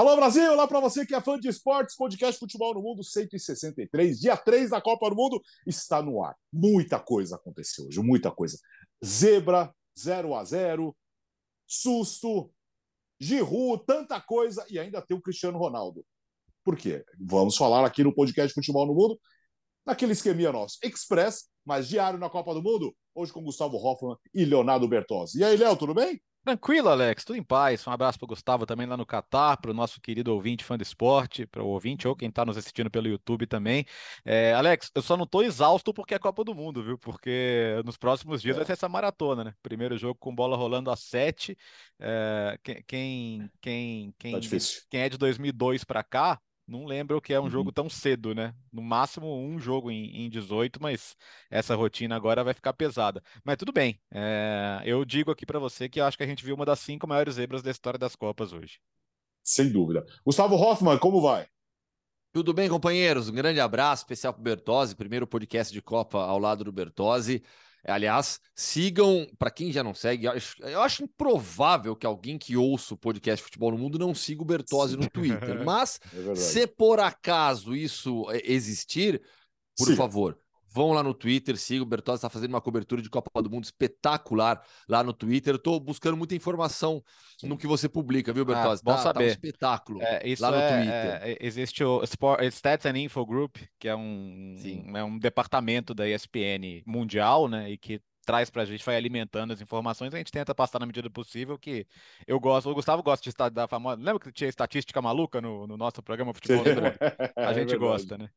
Alô Brasil, olá para você que é fã de esportes, podcast Futebol no Mundo 163, dia 3 da Copa do Mundo, está no ar. Muita coisa aconteceu hoje, muita coisa. Zebra, 0 a 0 susto, Giroud, tanta coisa, e ainda tem o Cristiano Ronaldo. Por quê? Vamos falar aqui no podcast Futebol no Mundo, naquele esqueminha nosso, Express, mas diário na Copa do Mundo, hoje com Gustavo Hoffman e Leonardo Bertozzi. E aí, Léo, tudo bem? Tranquilo, Alex, tudo em paz. Um abraço para o Gustavo também lá no Catar, para o nosso querido ouvinte fã de esporte, para o ouvinte ou quem está nos assistindo pelo YouTube também. É, Alex, eu só não estou exausto porque é Copa do Mundo, viu? Porque nos próximos dias é. vai ser essa maratona, né? Primeiro jogo com bola rolando a sete. É, quem, quem, quem, quem, tá quem é de 2002 para cá não lembro que é um uhum. jogo tão cedo, né? No máximo um jogo em, em 18, mas essa rotina agora vai ficar pesada. Mas tudo bem. É... eu digo aqui para você que eu acho que a gente viu uma das cinco maiores zebras da história das Copas hoje. Sem dúvida. Gustavo Hoffman, como vai? Tudo bem, companheiros? Um grande abraço especial para o Bertozzi, primeiro podcast de Copa ao lado do Bertozzi. Aliás, sigam, para quem já não segue, eu acho, eu acho, improvável que alguém que ouça o podcast Futebol no Mundo não siga o Bertozzi no Twitter. Mas, é se por acaso isso é, existir, por Sim. favor, Vão lá no Twitter, sigam. O Bertozzi está fazendo uma cobertura de Copa do Mundo espetacular lá no Twitter. Estou buscando muita informação no que você publica, viu, ah, Bertozzi? Ah, bom tá, saber. Tá um espetáculo é, lá no é, Twitter. É, existe o Sport, Stats and Info Group, que é um, é um departamento da ESPN mundial, né? E que traz para a gente, vai alimentando as informações, a gente tenta passar na medida do possível, que eu gosto, o Gustavo gosta de estar da famosa, lembra que tinha estatística maluca no, no nosso programa Futebol A gente é gosta, né?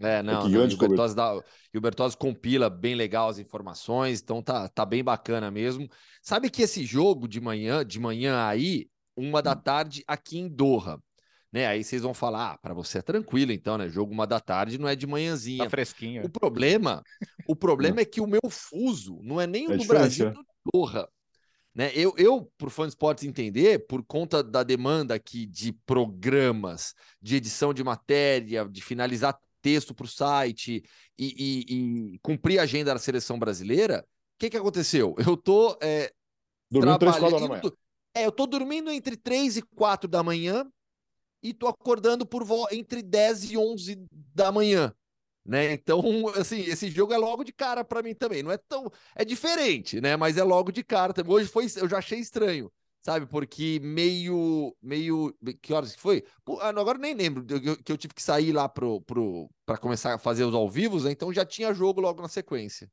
É, não, é não e, o Bertozzi dá, e o Bertozzi compila bem legal as informações, então tá, tá bem bacana mesmo. Sabe que esse jogo de manhã, de manhã aí, uma da hum. tarde aqui em Doha, né? Aí vocês vão falar, ah, para você é tranquilo então, né? Jogo uma da tarde não é de manhãzinha. Tá fresquinho. O problema, o problema é que o meu fuso não é nem o é do Brasil, é do Doha. Né? Eu, eu, por fã de esportes entender, por conta da demanda aqui de programas, de edição de matéria, de finalizar texto para o site e, e, e, cumprir a agenda da seleção brasileira, o que, que aconteceu? Eu tô é, dormindo trabalhando. 3, é, eu tô dormindo entre 3 e 4 da manhã e tô acordando por entre 10 e 11 da manhã. Né? Então, assim, esse jogo é logo de cara para mim também. Não é tão. É diferente, né? Mas é logo de cara também. Hoje foi, eu já achei estranho sabe? Porque meio, meio, que horas que foi? Pô, ah, agora nem lembro que eu tive que sair lá pro, pro, para começar a fazer os ao vivos, né? então já tinha jogo logo na sequência.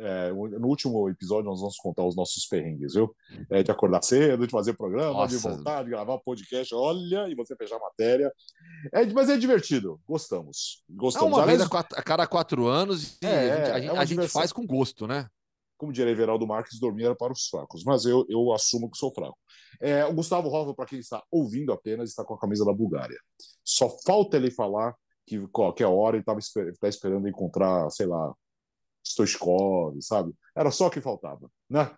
É, no último episódio nós vamos contar os nossos perrengues, viu? É, de acordar cedo, de fazer programa, Nossa. de voltar, de gravar podcast, olha, e você fechar a matéria. É, mas é divertido, gostamos. Gostamos. É uma vez a, quatro, a, cada quatro anos é, a gente, a, é gente, a gente faz com gosto, né? Como diria Everaldo Marques, dormir era para os fracos, mas eu, eu assumo que sou fraco. É, o Gustavo Rova, para quem está ouvindo apenas, está com a camisa da Bulgária. Só falta ele falar que qualquer hora ele estava esper tá esperando encontrar, sei lá, Stoichkov, sabe? Era só o que faltava, né?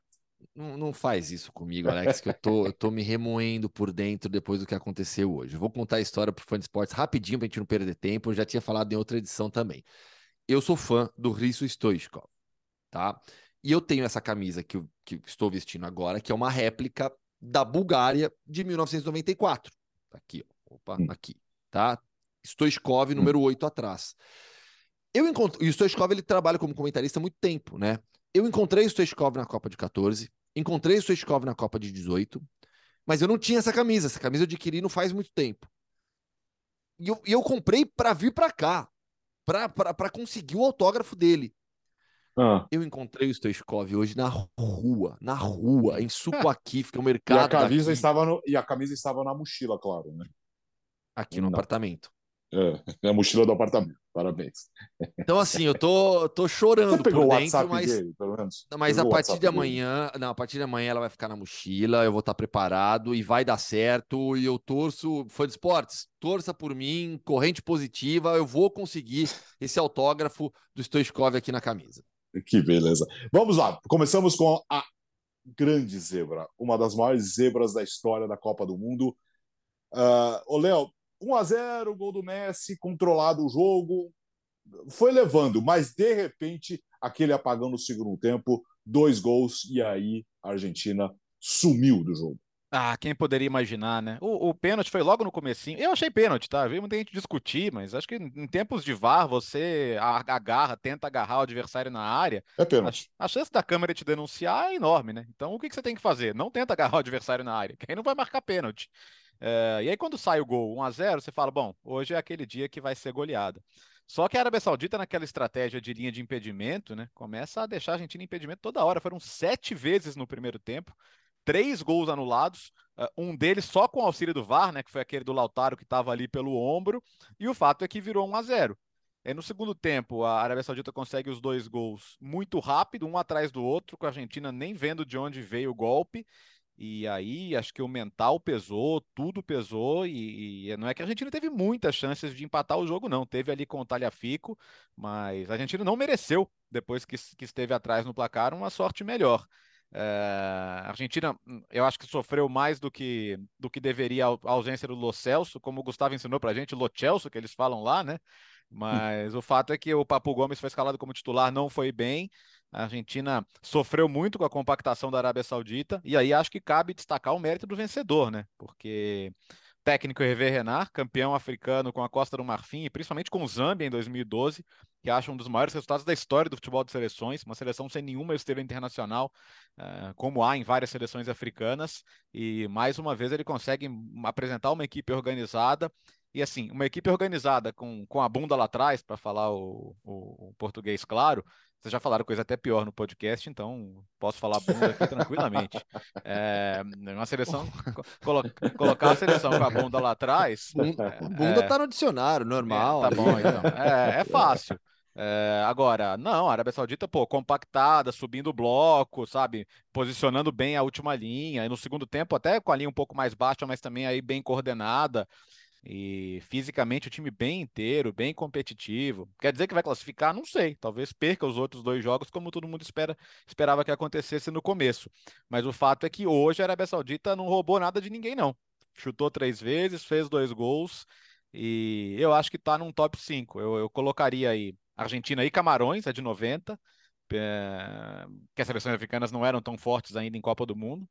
Não, não faz isso comigo, Alex, que eu tô, eu tô me remoendo por dentro depois do que aconteceu hoje. Eu vou contar a história pro fã de esportes rapidinho pra gente não perder tempo. Eu já tinha falado em outra edição também. Eu sou fã do Riso Stoichkov, tá? E eu tenho essa camisa que, eu, que estou vestindo agora, que é uma réplica da Bulgária de 1994. Tá aqui, ó. Opa, hum. aqui, tá? Stoichkov, hum. número hum. 8 atrás. Eu encontrei, o Stoichkov ele trabalha como comentarista há muito tempo, né? Eu encontrei o Stoichkov na Copa de 14, encontrei o Stoichkov na Copa de 18, mas eu não tinha essa camisa. Essa camisa eu adquiri não faz muito tempo. E eu, e eu comprei para vir para cá, para conseguir o autógrafo dele. Ah. Eu encontrei o Stoichkov hoje na rua, na rua, em Sucoaqui, fica o mercado. E a camisa estava no, e a camisa estava na mochila, claro, né? Aqui no Não. apartamento. É, a mochila do apartamento. Parabéns. Então, assim, eu tô, tô chorando Você pegou por dentro, o WhatsApp mas, dele, pelo menos? Mas pegou a partir de amanhã, dele. não, a partir de amanhã ela vai ficar na mochila, eu vou estar preparado e vai dar certo. E eu torço, fã de esportes, torça por mim, corrente positiva, eu vou conseguir esse autógrafo do Stoichkov aqui na camisa. Que beleza. Vamos lá, começamos com a grande zebra, uma das maiores zebras da história da Copa do Mundo. Uh, ô, Léo, 1 a 0 gol do Messi, controlado o jogo, foi levando, mas de repente, aquele apagão no segundo tempo, dois gols, e aí a Argentina sumiu do jogo. Ah, quem poderia imaginar, né? O, o pênalti foi logo no comecinho. Eu achei pênalti, tá? Vi muita gente discutir, mas acho que em tempos de VAR, você agarra, tenta agarrar o adversário na área. É pênalti. A, a chance da câmera te denunciar é enorme, né? Então o que, que você tem que fazer? Não tenta agarrar o adversário na área, que aí não vai marcar pênalti. É, e aí quando sai o gol 1 a 0 você fala, bom, hoje é aquele dia que vai ser goleada. Só que a Arábia Saudita, naquela estratégia de linha de impedimento, né, começa a deixar a Argentina em impedimento toda hora. Foram sete vezes no primeiro tempo três gols anulados, uh, um deles só com auxílio do VAR, né, que foi aquele do Lautaro que estava ali pelo ombro, e o fato é que virou 1 a 0. É, no segundo tempo, a Arábia Saudita consegue os dois gols muito rápido, um atrás do outro, com a Argentina nem vendo de onde veio o golpe. E aí, acho que o mental pesou, tudo pesou, e, e, não é que a Argentina teve muitas chances de empatar o jogo, não. Teve ali com o Talhafico, mas a Argentina não mereceu, depois que, que esteve atrás no placar, uma sorte melhor. É, a Argentina, hum, eu acho que sofreu mais do que, do que deveria a ausência do Lo Celso, como o Gustavo ensinou pra gente, Lo Celso, que eles falam lá, né? Mas o fato é que o Papo Gomes foi escalado como titular, não foi bem. A Argentina sofreu muito com a compactação da Arábia Saudita, e aí acho que cabe destacar o mérito do vencedor, né? Porque técnico Hervé Renard, campeão africano com a Costa do Marfim e principalmente com o Zâmbia em 2012, que acha um dos maiores resultados da história do futebol de seleções, uma seleção sem nenhuma estrela internacional, uh, como há em várias seleções africanas, e mais uma vez ele consegue apresentar uma equipe organizada e assim, uma equipe organizada com, com a bunda lá atrás, para falar o, o, o, português claro, vocês já falaram coisa até pior no podcast, então posso falar bunda aqui tranquilamente. É, uma seleção, colo, colocar a seleção com a bunda lá atrás. Bunda, é, bunda tá no dicionário, normal. É, tá bom, então. É, é fácil. É, agora, não, a Arábia Saudita, pô, compactada, subindo o bloco, sabe? Posicionando bem a última linha. E no segundo tempo, até com a linha um pouco mais baixa, mas também aí bem coordenada. E fisicamente o time bem inteiro, bem competitivo. Quer dizer que vai classificar? Não sei. Talvez perca os outros dois jogos, como todo mundo espera, esperava que acontecesse no começo. Mas o fato é que hoje a Arábia Saudita não roubou nada de ninguém, não. Chutou três vezes, fez dois gols. E eu acho que está num top 5. Eu, eu colocaria aí Argentina e Camarões, é de 90. É... Que as seleções africanas não eram tão fortes ainda em Copa do Mundo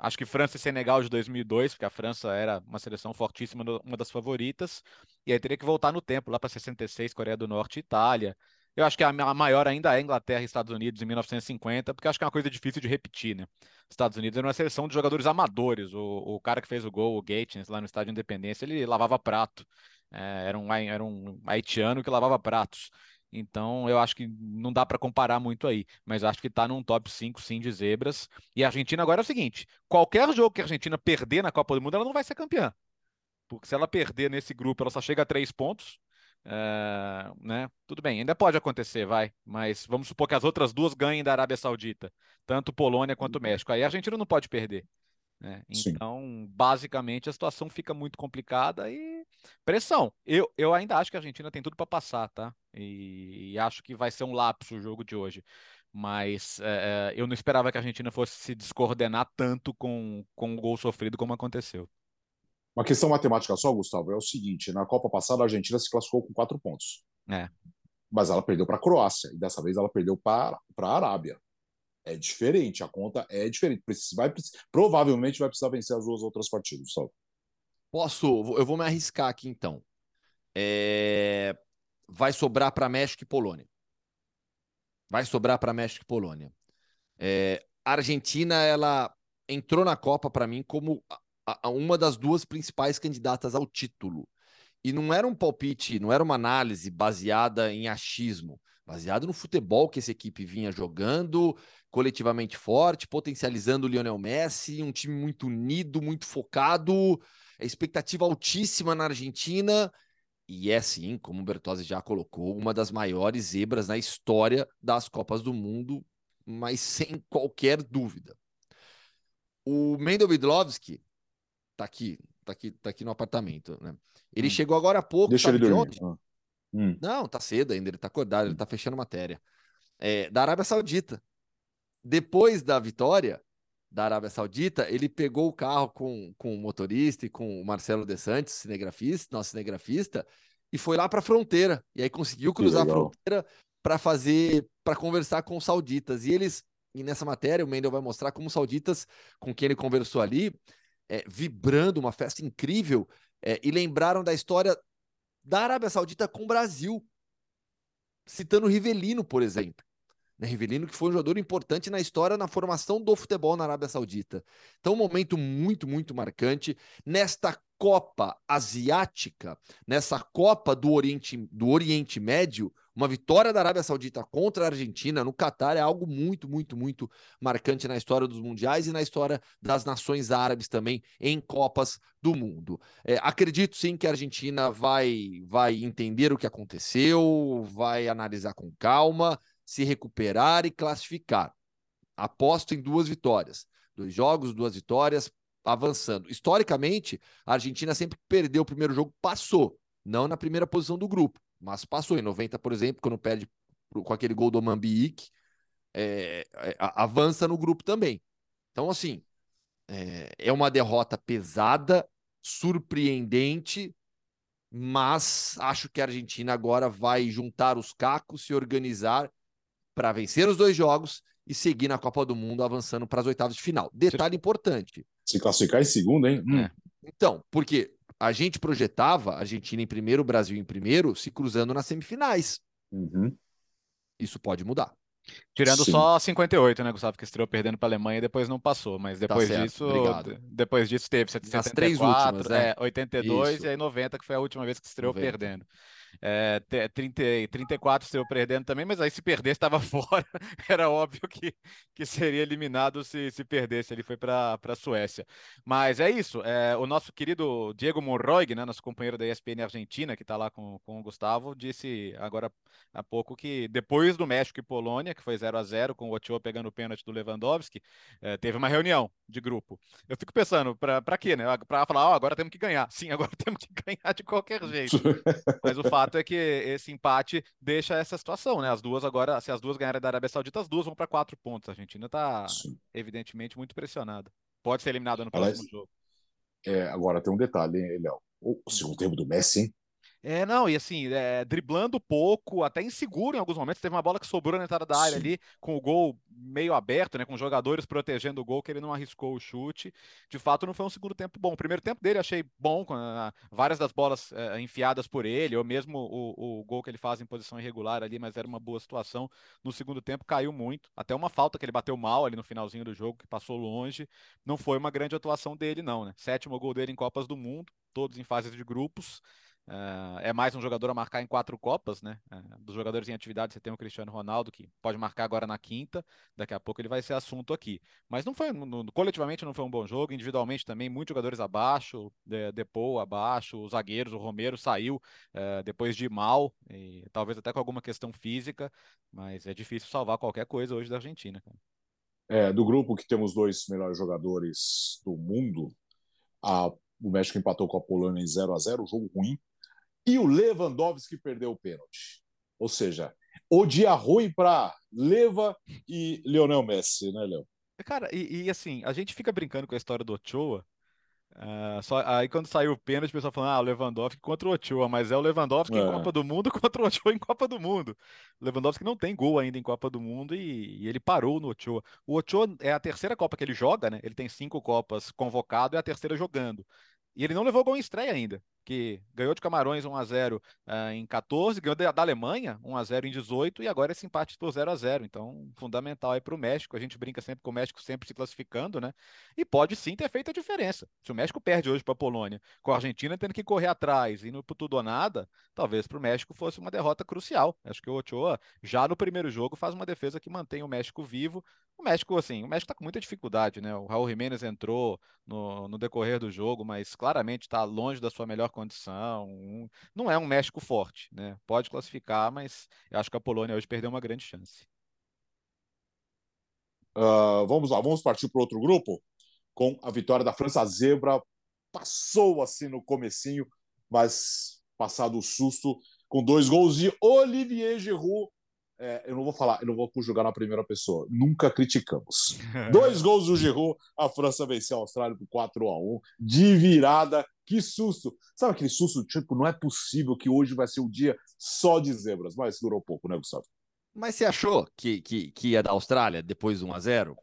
acho que França e Senegal de 2002, porque a França era uma seleção fortíssima, uma das favoritas, e aí teria que voltar no tempo, lá para 66, Coreia do Norte e Itália. Eu acho que a maior ainda é Inglaterra e Estados Unidos em 1950, porque acho que é uma coisa difícil de repetir, né? Estados Unidos era uma seleção de jogadores amadores. O, o cara que fez o gol, o Gatins, lá no Estádio Independência, ele lavava prato. É, era, um, era um haitiano que lavava pratos. Então, eu acho que não dá para comparar muito aí, mas acho que está num top 5 sim de zebras. E a Argentina agora é o seguinte: qualquer jogo que a Argentina perder na Copa do Mundo, ela não vai ser campeã. Porque se ela perder nesse grupo, ela só chega a três pontos. É, né? Tudo bem, ainda pode acontecer, vai. Mas vamos supor que as outras duas ganhem da Arábia Saudita, tanto Polônia quanto uhum. México. Aí a Argentina não pode perder. Né? Então, basicamente, a situação fica muito complicada e pressão. Eu, eu ainda acho que a Argentina tem tudo para passar, tá? E, e, acho que vai ser um lapso o jogo de hoje. Mas é, eu não esperava que a Argentina fosse se descoordenar tanto com, com o gol sofrido como aconteceu. Uma questão matemática só, Gustavo, é o seguinte: na Copa passada a Argentina se classificou com quatro pontos. É. Mas ela perdeu para a Croácia e dessa vez ela perdeu para a Arábia é diferente, a conta é diferente. Vai, provavelmente vai precisar vencer as duas outras partidas, só. Posso? Eu vou me arriscar aqui então. É... Vai sobrar para México e Polônia. Vai sobrar para México e Polônia. É... A Argentina, ela entrou na Copa para mim como a, a uma das duas principais candidatas ao título. E não era um palpite, não era uma análise baseada em achismo, baseado no futebol que essa equipe vinha jogando coletivamente forte, potencializando o Lionel Messi, um time muito unido, muito focado, expectativa altíssima na Argentina. E é sim, como o Bertozzi já colocou, uma das maiores zebras na história das Copas do Mundo, mas sem qualquer dúvida. O Mendel Widlowski tá aqui, tá aqui, tá aqui no apartamento, né? Ele hum. chegou agora há pouco. Deixa ele dormir. De ah. Hum. Não, tá cedo ainda, ele tá acordado, ele tá fechando matéria. É, da Arábia Saudita depois da vitória da Arábia Saudita, ele pegou o carro com, com o motorista e com o Marcelo De Santos, cinegrafista, nosso cinegrafista, e foi lá para a fronteira. E aí conseguiu cruzar a fronteira para fazer, para conversar com os sauditas. E eles, e nessa matéria, o Mendel vai mostrar como os sauditas, com quem ele conversou ali, é, vibrando, uma festa incrível, é, e lembraram da história da Arábia Saudita com o Brasil, citando Rivelino, por exemplo. Né, Rivelino, que foi um jogador importante na história, na formação do futebol na Arábia Saudita. Então, um momento muito, muito marcante. Nesta Copa Asiática, nessa Copa do Oriente, do Oriente Médio, uma vitória da Arábia Saudita contra a Argentina no Catar é algo muito, muito, muito marcante na história dos mundiais e na história das nações árabes também em Copas do Mundo. É, acredito sim que a Argentina vai, vai entender o que aconteceu, vai analisar com calma, se recuperar e classificar. Aposto em duas vitórias. Dois jogos, duas vitórias, avançando. Historicamente, a Argentina sempre perdeu o primeiro jogo, passou, não na primeira posição do grupo, mas passou. Em 90, por exemplo, quando perde com aquele gol do Mambique, é, é, avança no grupo também. Então, assim, é, é uma derrota pesada, surpreendente, mas acho que a Argentina agora vai juntar os cacos, se organizar para vencer os dois jogos e seguir na Copa do Mundo, avançando para as oitavas de final. Detalhe importante: se classificar em segundo, hein? Hum. É. Então, porque a gente projetava Argentina em primeiro, Brasil em primeiro, se cruzando nas semifinais. Uhum. Isso pode mudar. Tirando Sim. só 58, né, Gustavo, que estreou perdendo para a Alemanha e depois não passou, mas tá depois tá disso, Obrigado. depois disso teve 74, três últimas, é. é 82 Isso. e aí 90 que foi a última vez que estreou 90. perdendo. É, 30, 34 estreou perdendo também, mas aí se perdesse estava fora. Era óbvio que, que seria eliminado se, se perdesse. Ele foi para a Suécia. Mas é isso. É, o nosso querido Diego Monroig, né, nosso companheiro da ESPN Argentina, que está lá com, com o Gustavo, disse agora há pouco que depois do México e Polônia, que foi 0 a 0 com o Ochoa pegando o pênalti do Lewandowski, é, teve uma reunião de grupo. Eu fico pensando, para quê, né? Para falar, agora temos que ganhar. Sim, agora temos que ganhar de qualquer jeito. Mas o fato é que esse empate deixa essa situação, né? As duas agora, se as duas ganharem da Arábia Saudita, as duas vão para quatro pontos. A Argentina está evidentemente muito pressionada. Pode ser eliminada no próximo jogo. É, agora tem um detalhe, hein, Léo? O segundo tempo do Messi, hein? É, não, e assim, é, driblando pouco, até inseguro em alguns momentos. Teve uma bola que sobrou na entrada da área Sim. ali, com o gol meio aberto, né? Com jogadores protegendo o gol, que ele não arriscou o chute. De fato, não foi um segundo tempo bom. O primeiro tempo dele achei bom, com a, várias das bolas é, enfiadas por ele, ou mesmo o, o gol que ele faz em posição irregular ali, mas era uma boa situação. No segundo tempo caiu muito. Até uma falta que ele bateu mal ali no finalzinho do jogo, que passou longe. Não foi uma grande atuação dele, não, né? Sétimo gol dele em Copas do Mundo, todos em fases de grupos. Uh, é mais um jogador a marcar em quatro Copas, né? Uh, dos jogadores em atividade, você tem o Cristiano Ronaldo, que pode marcar agora na quinta, daqui a pouco ele vai ser assunto aqui. Mas não foi, no, coletivamente não foi um bom jogo, individualmente também, muitos jogadores abaixo, de, Depou abaixo, os zagueiros, o Romero saiu uh, depois de mal, e, talvez até com alguma questão física, mas é difícil salvar qualquer coisa hoje da Argentina. É, do grupo que temos dois melhores jogadores do mundo, a, o México empatou com a Polônia em 0 a 0 jogo ruim, e o Lewandowski perdeu o pênalti. Ou seja, o dia ruim para Leva e Lionel Messi, né, Léo? Cara, e, e, assim, a gente fica brincando com a história do Ochoa. Uh, só, aí quando saiu o pênalti, o pessoal falando, ah, o Lewandowski contra o Ochoa, mas é o Lewandowski é. em Copa do Mundo contra o Ochoa em Copa do Mundo. O Lewandowski não tem gol ainda em Copa do Mundo e, e, ele parou no Ochoa. O Ochoa é a terceira Copa que ele joga, né? Ele tem cinco Copas convocado e a terceira jogando. E ele não levou gol em estreia ainda que ganhou de Camarões 1 a 0 uh, ah, em 14, ganhou da, Alemanha 1 a 0 em 18 e agora esse empate por 0 a 0. Então, fundamental aí para o México. A gente brinca sempre com o México sempre se classificando, né? E pode sim ter feito a diferença. Se o México perde hoje para a Polônia, com a Argentina tendo que correr atrás, indo para tudo ou nada, talvez para o México fosse uma derrota crucial. Acho que o Ochoa já no primeiro jogo faz uma defesa que mantém o México vivo. O México, assim, o México está com muita dificuldade, né? O Raul Jiménez entrou no, no decorrer do jogo, mas claramente está longe da sua melhor condição. não é um México forte, né? Pode classificar, mas eu acho que a Polônia hoje perdeu uma grande chance. Uh, vamos lá, vamos partir para outro grupo com a vitória da França. A zebra passou assim no comecinho, mas passado o susto com dois gols de Olivier Giroud é, eu não vou falar, eu não vou julgar na primeira pessoa. Nunca criticamos. Dois gols do Giroud, a França venceu a Austrália por 4 a 1 de virada. Que susto! Sabe aquele susto, tipo, não é possível que hoje vai ser um dia só de zebras, mas durou pouco, né, Gustavo? Mas você achou que, que, que ia da Austrália depois de 1 a 0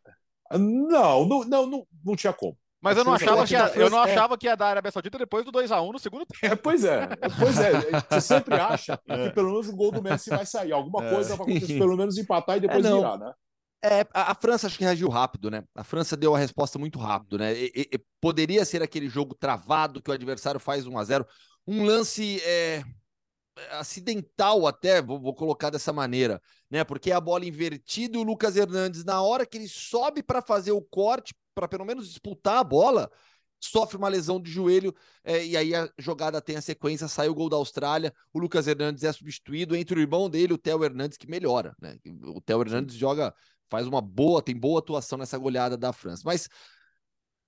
Não, não, não, não, não tinha como. Mas eu não, achava que, ia, eu não é. achava que ia dar a Arábia Saudita depois do 2x1 no segundo tempo. É, pois é, pois é. Você sempre acha que pelo menos o gol do Messi vai sair. Alguma coisa vai acontecer, pelo menos empatar e depois virar, né? É, a, a, França acho que reagiu rápido, né? A França deu a resposta muito rápido, né? E, e, poderia ser aquele jogo travado que o adversário faz 1 a 0 Um lance é, acidental até, vou, vou, colocar dessa maneira, né? Porque a bola invertida e o Lucas Hernandes, na hora que ele sobe para fazer o corte, para pelo menos disputar a bola, sofre uma lesão de joelho é, e aí a jogada tem a sequência, sai o gol da Austrália, o Lucas Hernandes é substituído entre o irmão dele, o Theo Hernandes, que melhora, né? O Theo Hernandes joga faz uma boa, tem boa atuação nessa goleada da França. Mas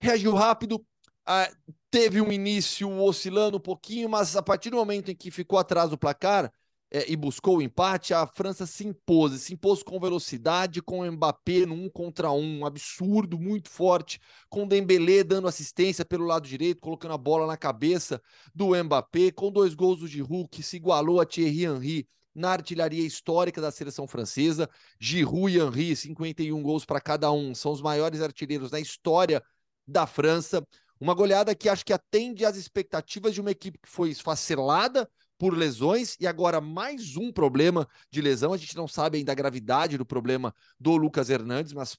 reagiu rápido, ah, teve um início oscilando um pouquinho, mas a partir do momento em que ficou atrás do placar é, e buscou o empate, a França se impôs, se impôs com velocidade, com o Mbappé no um contra um, um absurdo, muito forte, com o Dembélé dando assistência pelo lado direito, colocando a bola na cabeça do Mbappé, com dois gols do Giroud, que se igualou a Thierry Henry na artilharia histórica da seleção francesa. Giroud e Henry, 51 gols para cada um, são os maiores artilheiros na história da França. Uma goleada que acho que atende às expectativas de uma equipe que foi esfacelada por lesões e agora mais um problema de lesão. A gente não sabe ainda a gravidade do problema do Lucas Hernandes, mas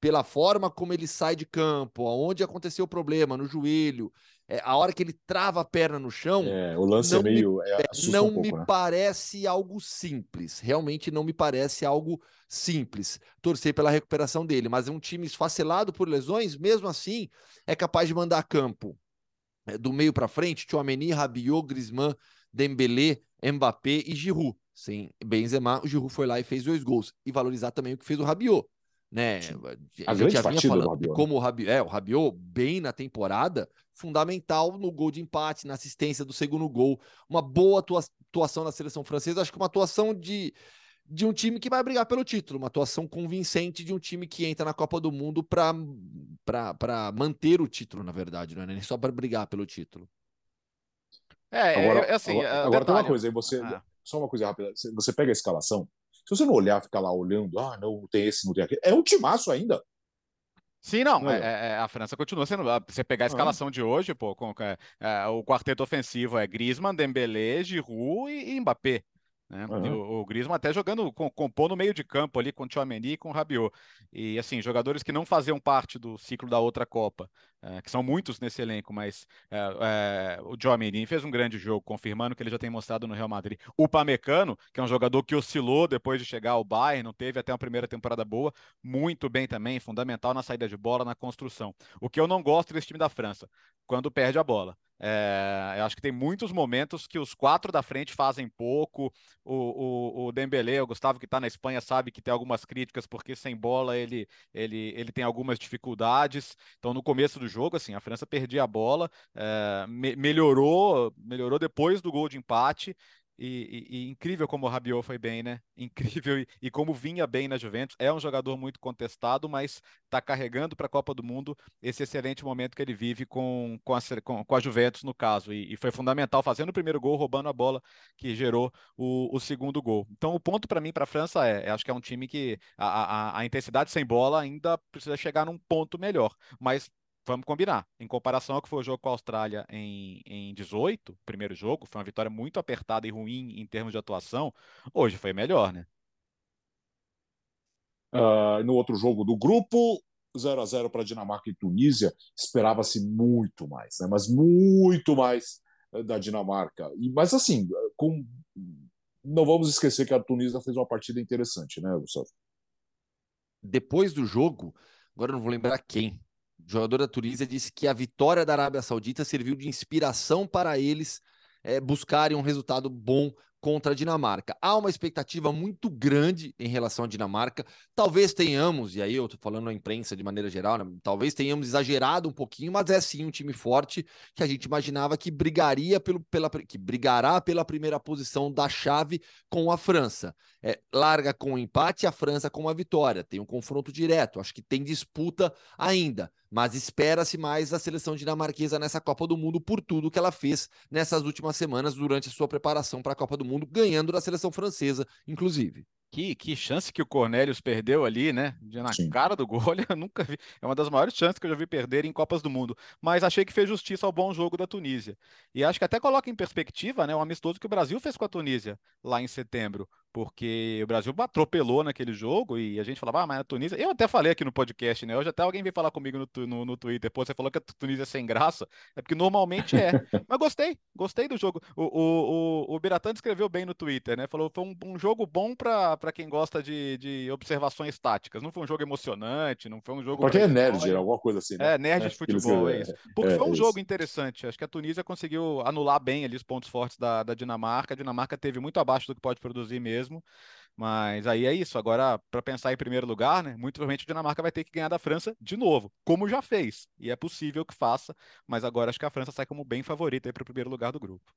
pela forma como ele sai de campo, aonde aconteceu o problema, no joelho, é, a hora que ele trava a perna no chão. É, o lance é meio. Me, é, não um pouco, me né? parece algo simples. Realmente não me parece algo simples. Torcer pela recuperação dele. Mas é um time esfacelado por lesões, mesmo assim, é capaz de mandar campo é, do meio para frente: Chouameni, Rabiot, Griezmann, Dembélé, Mbappé e Giroud. Sem Benzema, o Giroud foi lá e fez dois gols. E valorizar também o que fez o Rabiot né? A, a gente já vinha falando Rabiot, como o Rabiot, é, o Rabiot bem na temporada, fundamental no gol de empate, na assistência do segundo gol, uma boa atuação na seleção francesa, acho que uma atuação de, de um time que vai brigar pelo título, uma atuação convincente de um time que entra na Copa do Mundo para manter o título, na verdade, não é nem só para brigar pelo título. É, agora, é, é assim, agora, agora tem uma coisa aí, você, ah. só uma coisa rápida, você pega a escalação, se você não olhar, ficar lá olhando, ah, não, tem esse, não tem aquele. É um timaço ainda. Sim, não. não é, é, é a França continua sendo. Você pegar a escalação de hoje, pô, com, é, é, o quarteto ofensivo é Griezmann, Dembélé, Giroud e, e Mbappé. Né? Uhum. O, o Griezmann até jogando, com, compor no meio de campo ali com o Tchouameni e com o Rabiot. E assim, jogadores que não faziam parte do ciclo da outra Copa, é, que são muitos nesse elenco, mas é, é, o Tchouameni fez um grande jogo, confirmando que ele já tem mostrado no Real Madrid. O Pamecano, que é um jogador que oscilou depois de chegar ao Bayern, não teve até uma primeira temporada boa, muito bem também, fundamental na saída de bola, na construção. O que eu não gosto desse time da França, quando perde a bola. É, eu acho que tem muitos momentos que os quatro da frente fazem pouco. O, o, o Dembélé, o Gustavo que está na Espanha, sabe que tem algumas críticas porque sem bola ele, ele, ele tem algumas dificuldades. Então, no começo do jogo, assim, a França perdia a bola, é, me, melhorou, melhorou depois do gol de empate. E, e, incrível como o Rabiot foi bem, né? Incrível e, e, como vinha bem na Juventus. É um jogador muito contestado, mas está carregando para a Copa do Mundo esse excelente momento que ele vive com, com, a, com, com a Juventus, no caso. E, foi fundamental, fazendo o primeiro gol, roubando a bola que gerou o, o segundo gol. Então, o ponto para mim, para a França, é: acho que é um time que a, a, a intensidade sem bola ainda precisa chegar num ponto melhor. Mas vamos combinar. Em comparação ao que foi o jogo com a Austrália em, em 18, primeiro jogo, foi uma vitória muito apertada e ruim em termos de atuação. Hoje foi melhor, né? Uh, no outro jogo do grupo, 0 a 0 para Dinamarca e Tunísia, esperava-se muito mais, né? mas muito mais eh, da Dinamarca. E, mas assim, com... não vamos esquecer que a Tunísia fez uma partida interessante, né, Gustavo? Depois do jogo, agora não vou lembrar quem, jogador da Tunísia disse que a vitória da Arábia Saudita serviu de inspiração para eles é, buscarem um resultado bom contra a Dinamarca. Há uma expectativa muito grande em relação à Dinamarca. Talvez tenhamos, e aí eu estou falando na imprensa de maneira geral, né? talvez tenhamos exagerado um pouquinho, mas é sim um time forte que a gente imaginava que brigaria pelo, pela, que brigará pela primeira posição da chave com a França. É, larga com o empate, a França com a vitória. Tem um confronto direto. Acho que tem disputa ainda. Mas espera-se mais da seleção dinamarquesa nessa Copa do Mundo por tudo que ela fez nessas últimas semanas durante a sua preparação para a Copa do Mundo, ganhando da seleção francesa, inclusive. Que, que chance que o Cornelius perdeu ali, né? Na Sim. cara do gol, eu nunca vi. É uma das maiores chances que eu já vi perder em Copas do Mundo. Mas achei que fez justiça ao bom jogo da Tunísia. E acho que até coloca em perspectiva, né? O amistoso que o Brasil fez com a Tunísia lá em setembro porque o Brasil atropelou naquele jogo e a gente falava, ah, mas a Tunísia. Eu até falei aqui no podcast, né? Hoje até alguém veio falar comigo no, no, no Twitter, pô, você falou que a Tunísia é sem graça, é porque normalmente é. mas gostei, gostei do jogo. O, o, o, o Biratan escreveu bem no Twitter, né? Falou foi um, um jogo bom para quem gosta de, de observações táticas. Não foi um jogo emocionante, não foi um jogo. Porque é nerd, alguma coisa assim. Né? É, nerd é, de futebol, é isso. Porque é, foi um é jogo interessante. Acho que a Tunísia conseguiu anular bem ali os pontos fortes da, da Dinamarca. A Dinamarca teve muito abaixo do que pode produzir mesmo mesmo. Mas aí é isso. Agora, para pensar em primeiro lugar, né? Muito provavelmente a Dinamarca vai ter que ganhar da França de novo, como já fez. E é possível que faça, mas agora acho que a França sai como bem favorita para o primeiro lugar do grupo.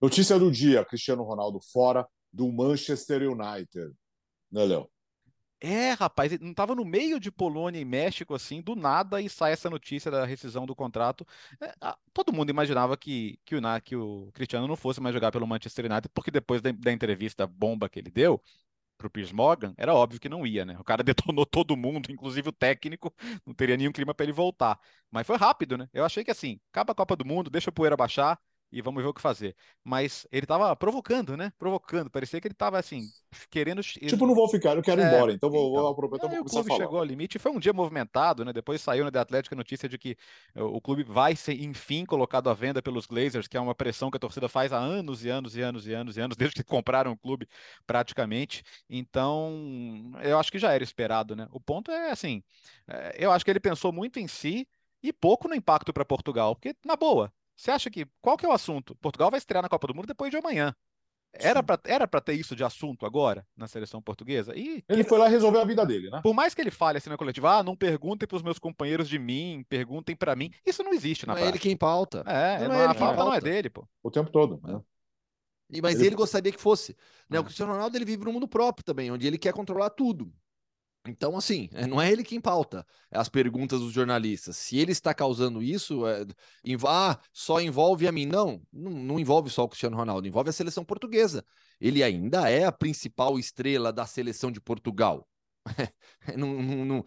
Notícia do dia: Cristiano Ronaldo fora do Manchester United. Né, Léo? É, rapaz, não estava no meio de Polônia e México, assim, do nada, e sai essa notícia da rescisão do contrato. É, a, todo mundo imaginava que, que, o, que o Cristiano não fosse mais jogar pelo Manchester United, porque depois da, da entrevista bomba que ele deu para o Piers Morgan, era óbvio que não ia, né? O cara detonou todo mundo, inclusive o técnico, não teria nenhum clima para ele voltar. Mas foi rápido, né? Eu achei que assim, acaba a Copa do Mundo, deixa a poeira baixar, e vamos ver o que fazer. Mas ele tava provocando, né? Provocando. Parecia que ele tava assim, querendo. Tipo, não vou ficar, eu quero ir é, embora, então vou, então, vou aproveitar e o clube chegou ao limite. Foi um dia movimentado, né? Depois saiu na The Atlético a notícia de que o clube vai ser, enfim, colocado à venda pelos Glazers, que é uma pressão que a torcida faz há anos e anos e anos e anos e anos, desde que compraram o clube praticamente. Então, eu acho que já era esperado, né? O ponto é assim, é, eu acho que ele pensou muito em si e pouco no impacto para Portugal, porque, na boa, você acha que. Qual que é o assunto? Portugal vai estrear na Copa do Mundo depois de amanhã. Era para era ter isso de assunto agora na seleção portuguesa? E ele foi lá resolver a vida dele, né? Por mais que ele fale assim na coletiva, ah, não perguntem para os meus companheiros de mim, perguntem para mim. Isso não existe na não prática. é ele quem pauta. É, não, não é ele a pauta pauta. não é dele, pô. O tempo todo. Né? E, mas ele... ele gostaria que fosse. Né? O é. Cristiano Ronaldo ele vive no mundo próprio também, onde ele quer controlar tudo. Então, assim, é, não é ele quem pauta é as perguntas dos jornalistas. Se ele está causando isso, é, ah, só envolve a mim. Não, não, não, envolve só o Cristiano Ronaldo, envolve a seleção portuguesa. Ele ainda é a principal estrela da seleção de Portugal. não, não, não,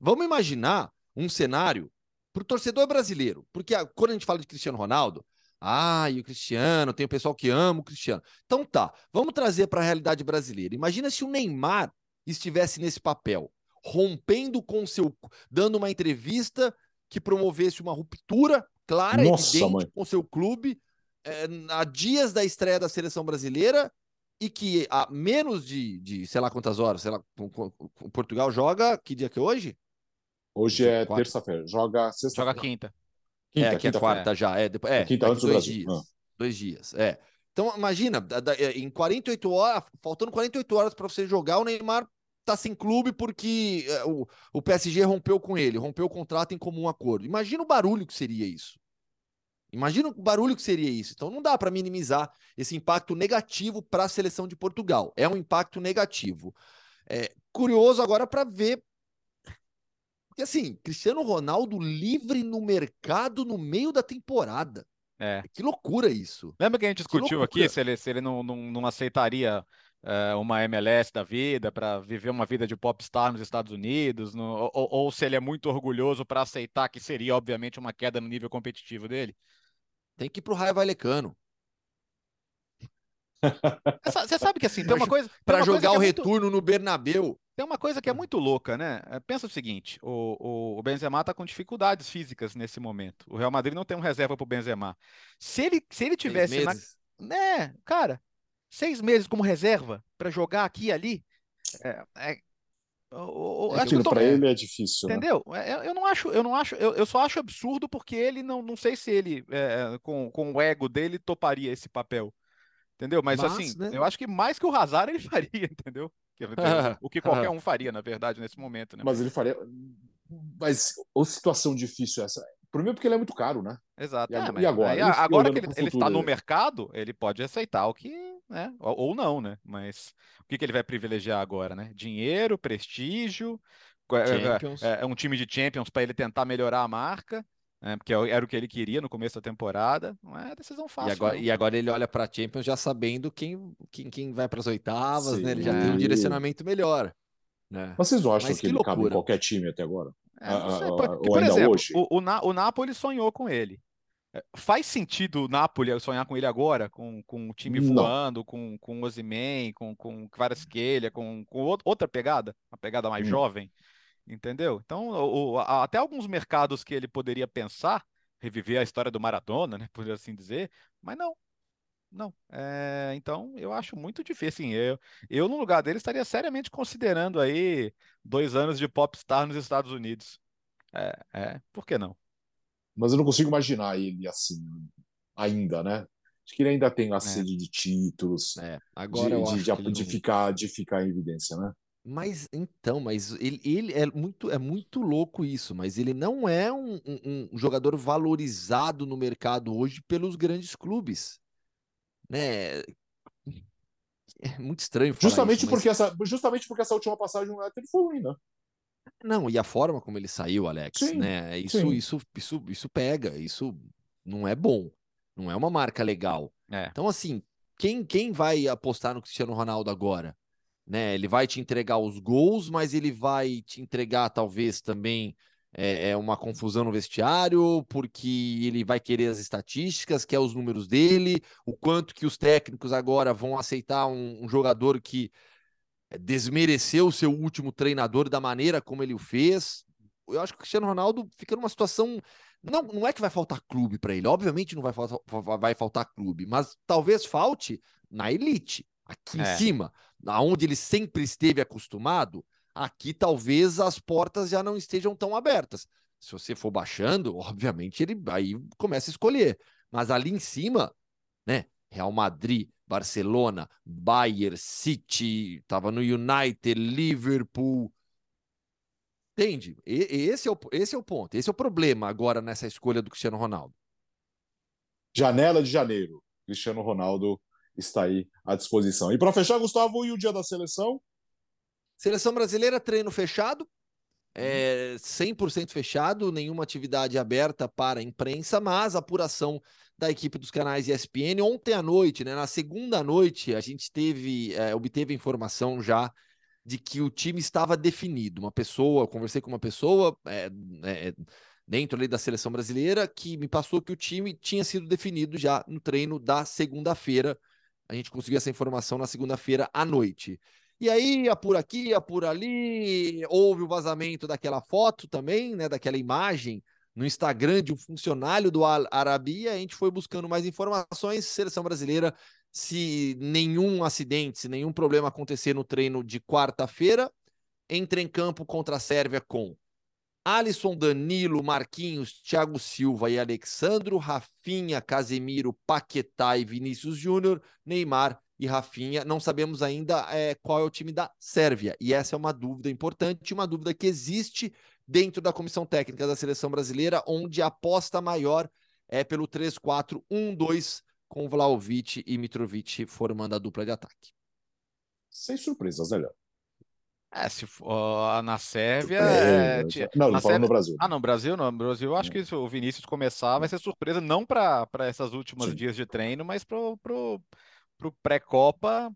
vamos imaginar um cenário para o torcedor brasileiro, porque a, quando a gente fala de Cristiano Ronaldo, ah, e o Cristiano, tem o pessoal que ama o Cristiano. Então tá, vamos trazer para a realidade brasileira. Imagina se o Neymar estivesse nesse papel, rompendo com seu. dando uma entrevista que promovesse uma ruptura clara, Nossa, evidente, mãe. com seu clube, é, a dias da estreia da seleção brasileira e que a menos de, de sei lá quantas horas, sei lá, o Portugal joga, que dia que é hoje? Hoje é terça-feira, joga sexta Joga quinta. Quinta, é, quinta, quarta já, é, depois, é, quinta antes do dois Brasil. dias. Ah. Dois dias, é. Então, imagina, em 48 horas, faltando 48 horas para você jogar, o Neymar tá sem clube porque eh, o, o PSG rompeu com ele, rompeu o contrato em comum acordo. Imagina o barulho que seria isso. Imagina o barulho que seria isso. Então não dá para minimizar esse impacto negativo para a seleção de Portugal. É um impacto negativo. É curioso agora para ver porque assim, Cristiano Ronaldo livre no mercado no meio da temporada. É. Que loucura isso. Lembra que a gente discutiu aqui se ele, se ele não, não, não aceitaria é, uma MLS da vida, para viver uma vida de popstar nos Estados Unidos, no, ou, ou, se ele é muito orgulhoso para aceitar que seria, obviamente, uma queda no nível competitivo dele? Tem que ir pro Raio Valecano. Você sabe que assim, tem uma coisa. Para jogar o é retorno muito... no Bernabeu. Tem uma coisa que é muito louca, né? É, pensa o seguinte: o, o, o Benzema está com dificuldades físicas nesse momento. O Real Madrid não tem um reserva para o Benzema. Se ele, se ele tivesse. Na... Né, cara, seis meses como reserva para jogar aqui e ali. É, é, eu, eu para ele é difícil. Né? Entendeu? Né? Eu, eu, não acho, eu não acho, eu, eu só acho absurdo porque ele não, não sei se ele, é, com, com o ego dele, toparia esse papel. Entendeu? Mas, Mas assim, né? eu acho que mais que o Hazard ele faria, entendeu? o que qualquer um faria, na verdade, nesse momento. Né? Mas ele faria. Mas a situação difícil essa. Primeiro porque ele é muito caro, né? Exato. E, é, e agora? Aí, agora que ele, ele está no mercado, ele pode aceitar o que, né? Ou, ou não, né? Mas o que, que ele vai privilegiar agora, né? Dinheiro, prestígio, é, é, é, um time de Champions para ele tentar melhorar a marca. É, porque era o que ele queria no começo da temporada. Não é decisão fácil. E agora, e agora ele olha para a Champions já sabendo quem, quem, quem vai para as oitavas, né? Ele já tem um direcionamento melhor. Né? Mas vocês não acham Mas que, que ele cabe em qualquer time até agora? É, sei, porque, por exemplo, hoje? O, o, Na, o Napoli sonhou com ele. É, faz sentido o Napoli sonhar com ele agora, com, com o time voando, com, com o Ozyman, com, com Kvaratskhelia, com, com outra pegada, uma pegada mais hum. jovem, entendeu? Então, o, o, até alguns mercados que ele poderia pensar, reviver a história do Maradona, né, por assim dizer, mas não, não. É, então, eu acho muito difícil. Assim, eu, eu, no lugar dele, estaria seriamente considerando aí dois anos de popstar nos Estados Unidos. É, é, por que não? Mas eu não consigo imaginar ele assim ainda, né? Acho que ele ainda tem a é. sede de títulos, é. Agora de, de, de, de não... ficar, de ficar em evidência, né? Mas então, mas ele, ele é muito é muito louco isso, mas ele não é um, um, um jogador valorizado no mercado hoje pelos grandes clubes, né? É muito estranho. justamente isso, porque mas... essa justamente porque essa última passagem no United foi ruim, né? Não, e a forma como ele saiu, Alex, sim, né? Isso, sim. isso, isso, isso pega, isso não é bom, não é uma marca legal. É. Então, assim, quem, quem vai apostar no Cristiano Ronaldo agora? Né? Ele vai te entregar os gols, mas ele vai te entregar talvez também é, é uma confusão no vestiário, porque ele vai querer as estatísticas, quer os números dele, o quanto que os técnicos agora vão aceitar um, um jogador que desmereceu o seu último treinador da maneira como ele o fez. Eu acho que o Cristiano Ronaldo fica numa situação. Não, não é que vai faltar clube para ele, obviamente não vai faltar, vai faltar clube, mas talvez falte na elite, aqui é. em cima, aonde ele sempre esteve acostumado. Aqui talvez as portas já não estejam tão abertas. Se você for baixando, obviamente ele aí começa a escolher. Mas ali em cima, né? Real Madrid, Barcelona, Bayern, City, estava no United, Liverpool. Entende? E, esse, é o, esse é o ponto, esse é o problema agora nessa escolha do Cristiano Ronaldo. Janela de janeiro. Cristiano Ronaldo está aí à disposição. E para fechar, Gustavo, e o dia da seleção? Seleção brasileira, treino fechado, é 100% fechado, nenhuma atividade aberta para a imprensa, mas apuração da equipe dos canais ESPN. Ontem à noite, né, na segunda noite, a gente teve, é, obteve informação já de que o time estava definido. Uma pessoa, conversei com uma pessoa é, é, dentro ali da seleção brasileira que me passou que o time tinha sido definido já no treino da segunda-feira. A gente conseguiu essa informação na segunda-feira à noite. E aí, ia por aqui, ia por ali, houve o vazamento daquela foto também, né, daquela imagem no Instagram de um funcionário do Al Arabi, a gente foi buscando mais informações, seleção brasileira, se nenhum acidente, se nenhum problema acontecer no treino de quarta-feira, entra em campo contra a Sérvia com Alisson, Danilo, Marquinhos, Thiago Silva e Alexandro, Rafinha, Casemiro, Paquetá e Vinícius Júnior, Neymar e Rafinha. Não sabemos ainda é, qual é o time da Sérvia. E essa é uma dúvida importante, uma dúvida que existe dentro da comissão técnica da seleção brasileira, onde a aposta maior é pelo 3-4-1-2, com Vlaovic e Mitrovic formando a dupla de ataque. Sem surpresas, né, Léo? É, se for na Sérvia. É, é, não, não falando no Brasil. Ah, no Brasil, não. No Brasil, eu acho que se o Vinícius começar, vai ser surpresa, não para essas últimas Sim. dias de treino, mas para pro, para o pré-Copa,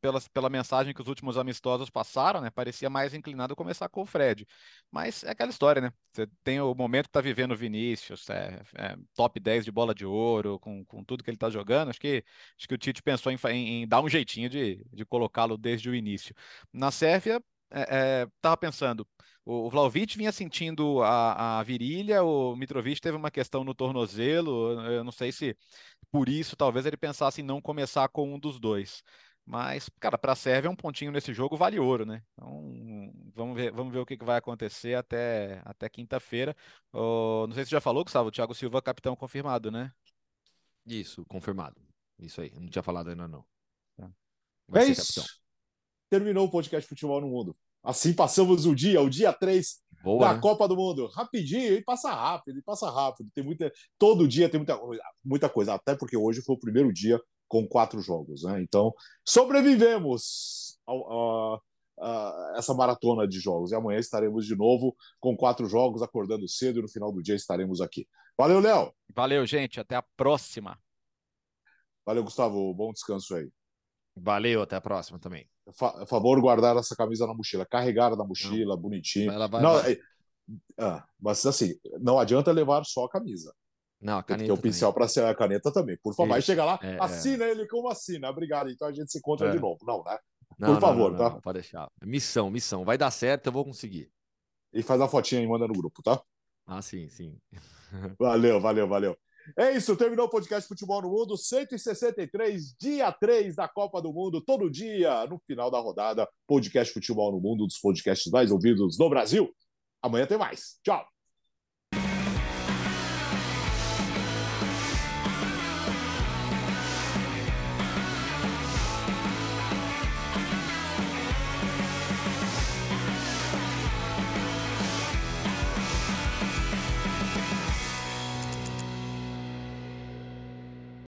pela, pela mensagem que os últimos amistosos passaram, né? Parecia mais inclinado a começar com o Fred. Mas é aquela história, né? Você tem o momento que está vivendo o Vinícius, é, é, top 10 de bola de ouro, com, com tudo que ele está jogando. Acho que, acho que o Tite pensou em, em, em dar um jeitinho de, de colocá-lo desde o início. Na Sérvia, estava é, é pensando, o, o Vlaovic vinha sentindo a, a virilha, o Mitrovic teve uma questão no tornozelo, eu não sei se por isso talvez ele pensasse em não começar com um dos dois. Mas, cara, para a Sérvia um pontinho nesse jogo vale ouro, né? Então, vamos ver, vamos ver o que, vai acontecer até, até quinta-feira. Oh, não sei se já falou, Gustavo, o Thiago Silva capitão confirmado, né? Isso, confirmado. Isso aí, não tinha falado ainda não. Tá. Vai é isso. Capitão. Terminou o podcast Futebol no Mundo. Assim passamos o dia, o dia 3 Boa, da né? Copa do Mundo. Rapidinho, e passa rápido, e passa rápido. Tem muita, todo dia tem muita, muita coisa, até porque hoje foi o primeiro dia com quatro jogos, né? Então, sobrevivemos ao, uh, essa maratona de jogos. E amanhã estaremos de novo com quatro jogos, acordando cedo e no final do dia estaremos aqui. Valeu, Léo. Valeu, gente. Até a próxima. Valeu, Gustavo. Bom descanso aí. Valeu, até a próxima também. Fa favor, guardar essa camisa na mochila. Carregar na mochila, não. bonitinho. Ela vai, não, vai. É... Ah, mas assim, não adianta levar só a camisa. Não, a caneta. Tem o pincel para ser a caneta também. Por favor, aí chega lá, é, é. assina é. ele como assina. Obrigado. Então a gente se encontra é. de novo. Não, né? Não, Por favor, não, não, tá? pode deixar. Missão, missão. Vai dar certo, eu vou conseguir. E faz a fotinha e manda no grupo, tá? Ah, sim, sim. valeu, valeu, valeu. É isso, terminou o podcast Futebol no Mundo, 163, dia 3 da Copa do Mundo, todo dia, no final da rodada, podcast Futebol no Mundo, um dos podcasts mais ouvidos no Brasil. Amanhã tem mais. Tchau!